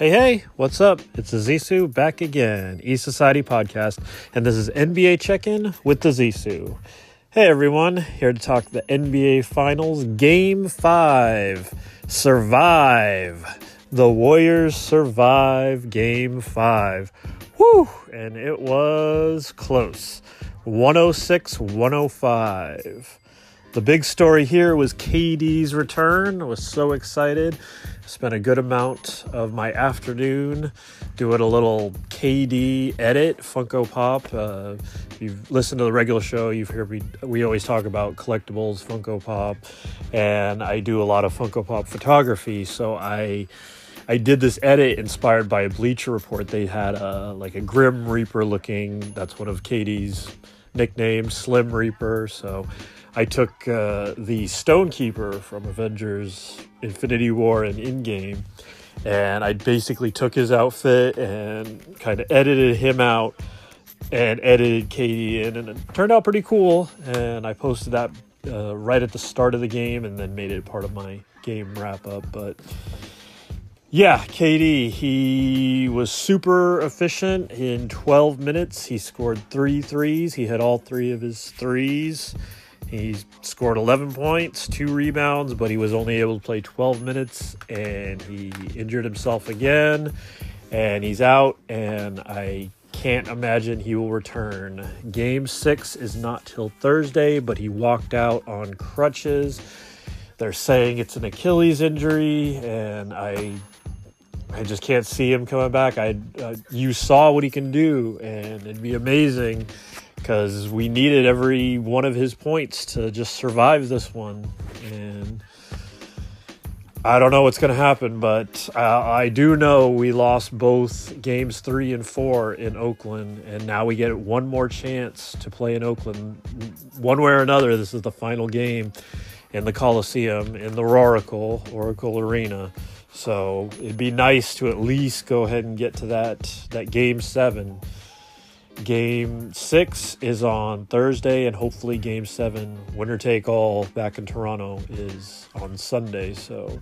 Hey, hey, what's up? It's Zissou back again, E Society Podcast, and this is NBA Check In with the Zissou. Hey everyone, here to talk the NBA Finals Game 5. Survive. The Warriors survive Game 5. Whew, and it was close 106 105. The big story here was KD's return. I was so excited. Spent a good amount of my afternoon doing a little KD edit, Funko Pop. Uh, if you've listened to the regular show, you've heard me, we always talk about collectibles, Funko Pop, and I do a lot of Funko Pop photography. So I. I did this edit inspired by a Bleacher Report. They had a like a Grim Reaper looking. That's one of KD's nicknames, Slim Reaper. So I took uh, the Stonekeeper from Avengers Infinity War and Endgame, and I basically took his outfit and kind of edited him out and edited KD in, and it turned out pretty cool. And I posted that uh, right at the start of the game and then made it part of my game wrap up. But yeah, KD, he was super efficient in 12 minutes. He scored three threes. He hit all three of his threes. He scored 11 points, two rebounds, but he was only able to play 12 minutes and he injured himself again and he's out and I can't imagine he will return. Game 6 is not till Thursday, but he walked out on crutches. They're saying it's an Achilles injury and I I just can't see him coming back. I uh, you saw what he can do and it'd be amazing because we needed every one of his points to just survive this one. And I don't know what's going to happen, but I, I do know we lost both games three and four in Oakland, and now we get one more chance to play in Oakland. One way or another, this is the final game in the Coliseum, in the Oracle, Oracle Arena. So it'd be nice to at least go ahead and get to that that game seven Game six is on Thursday, and hopefully, game seven, winner take all, back in Toronto, is on Sunday. So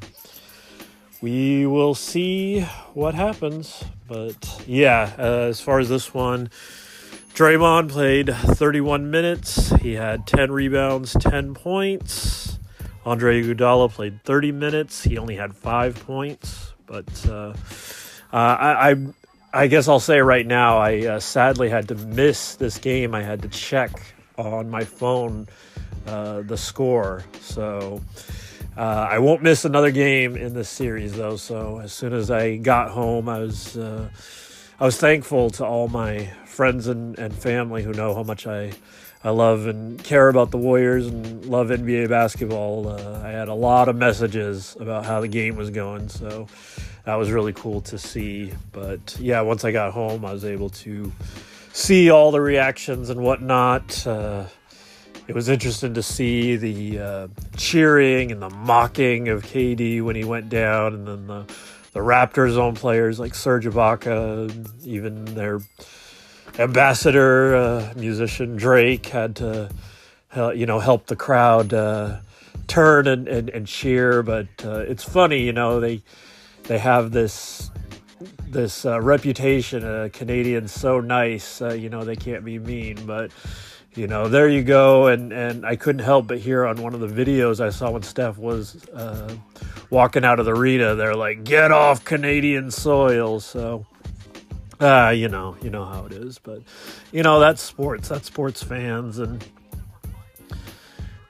we will see what happens. But yeah, uh, as far as this one, Draymond played 31 minutes. He had 10 rebounds, 10 points. Andre Iguodala played 30 minutes. He only had five points. But uh, uh, I, I I guess I'll say right now, I uh, sadly had to miss this game. I had to check on my phone uh, the score. So uh, I won't miss another game in this series, though. So as soon as I got home, I was uh, I was thankful to all my friends and, and family who know how much I I love and care about the Warriors and love NBA basketball. Uh, I had a lot of messages about how the game was going, so that was really cool to see. But yeah, once I got home, I was able to see all the reactions and whatnot. Uh, it was interesting to see the uh, cheering and the mocking of KD when he went down, and then the the Raptors' own players like Serge Ibaka, even their ambassador, uh, musician Drake, had to, uh, you know, help the crowd uh, turn and, and, and, cheer. But uh, it's funny, you know, they they have this this uh, reputation. Uh, Canadians so nice, you know, they can't be mean, but you know, there you go. And, and I couldn't help but hear on one of the videos I saw when Steph was uh, walking out of the arena, they're like, get off Canadian soil. So, uh, you know, you know how it is, but you know that's sports. That's sports fans, and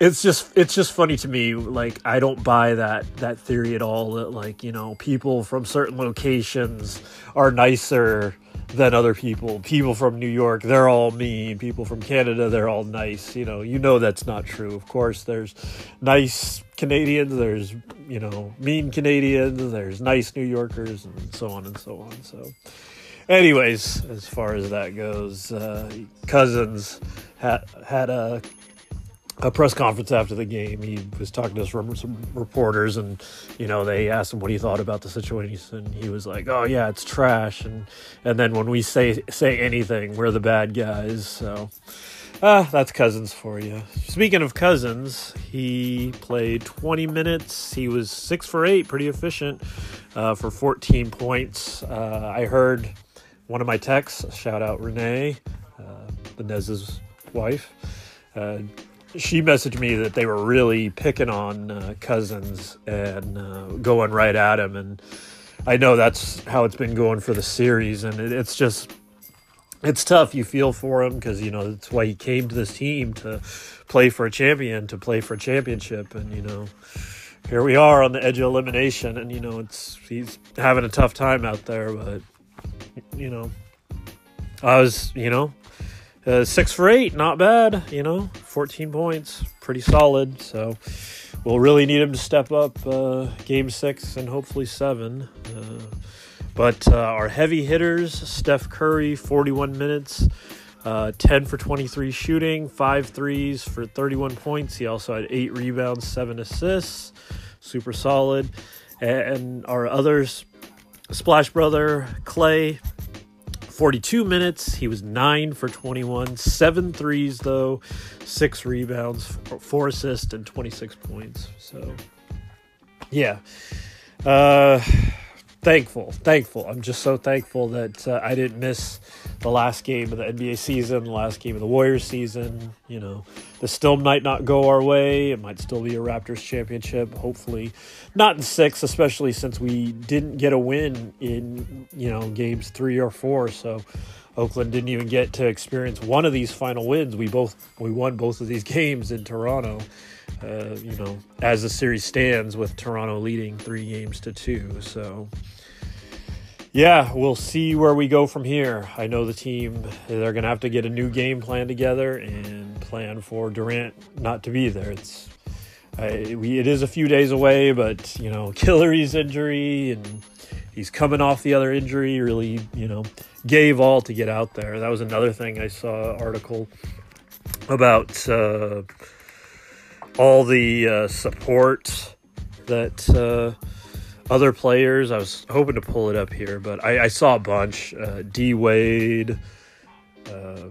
it's just it's just funny to me. Like I don't buy that that theory at all. That like you know people from certain locations are nicer than other people. People from New York, they're all mean. People from Canada, they're all nice. You know, you know that's not true. Of course, there's nice Canadians, there's you know mean Canadians, there's nice New Yorkers, and so on and so on. So anyways, as far as that goes, uh, Cousins had had a a press conference after the game. He was talking to some, some reporters, and you know they asked him what he thought about the situation. And he was like, "Oh yeah, it's trash." And and then when we say say anything, we're the bad guys. So Ah, that's Cousins for you. Speaking of Cousins, he played 20 minutes. He was six for eight, pretty efficient uh, for 14 points. Uh, I heard one of my texts, shout out Renee, uh, Nez's wife. Uh, she messaged me that they were really picking on uh, Cousins and uh, going right at him. And I know that's how it's been going for the series. And it, it's just it's tough. You feel for him because you know that's why he came to this team to play for a champion, to play for a championship, and you know here we are on the edge of elimination, and you know it's he's having a tough time out there, but you know I was you know uh, six for eight, not bad. You know, fourteen points, pretty solid. So we'll really need him to step up uh, game six and hopefully seven. Uh, but uh, our heavy hitters Steph Curry, 41 minutes, uh, 10 for 23 shooting, five threes for 31 points. He also had eight rebounds, seven assists. Super solid. And our others, Splash Brother, Klay, 42 minutes. He was 9 for 21, seven threes, though, six rebounds, four assists, and 26 points. So, yeah. Uh, thankful, thankful. I'm just so thankful that uh, I didn't miss the last game of the NBA season, the last game of the Warriors season. You know, this still might not go our way. It might still be a Raptors championship. Hopefully, not in six, especially since we didn't get a win in you know games three or four. So. Oakland didn't even get to experience one of these final wins. We both we won both of these games in Toronto. Uh, you know, as the series stands with Toronto leading three games to two. So, yeah, we'll see where we go from here. I know the team, they're going to have to get a new game plan together and plan for Durant not to be there. It's, I, we, it is a few days away, but, you know, Killery's injury and he's coming off the other injury, really, you know, gave all to get out there. That was another thing I saw article about. Uh, all the uh, support that uh, other players. I was hoping to pull it up here, but I, I saw a bunch. Uh, D Wade, uh,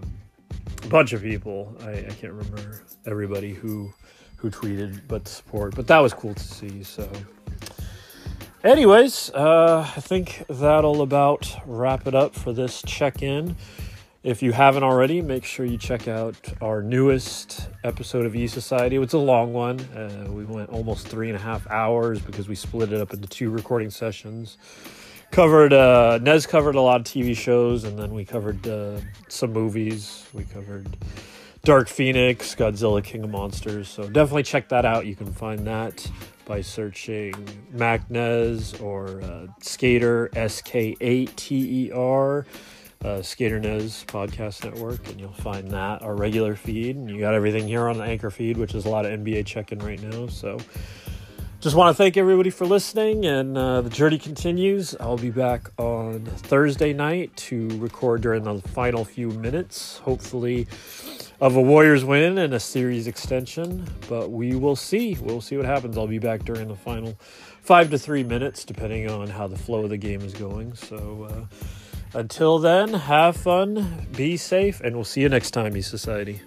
a bunch of people. I, I, can't remember everybody who who tweeted, but support. But that was cool to see. So, anyways, uh, I think that'll about wrap it up for this check in. If you haven't already, make sure you check out our newest episode of E Society. It's a long one. Uh, we went almost three and a half hours because we split it up into two recording sessions. Covered, uh, Nez covered a lot of TV shows, and then we covered uh, some movies. We covered Dark Phoenix, Godzilla, King of Monsters. So definitely check that out. You can find that by searching Mac Nez or uh, Skater, S K A T E R uh, Podcast Network, and you'll find that our regular feed. And you got everything here on the Anchor feed, which is a lot of NBA check in right now. So just want to thank everybody for listening, and uh, the journey continues. I'll be back on Thursday night to record during the final few minutes, hopefully, of a Warriors win and a series extension. But we will see. We'll see what happens. I'll be back during the final five to three minutes, depending on how the flow of the game is going. So, uh, until then, have fun, be safe, and we'll see you next time, E Society.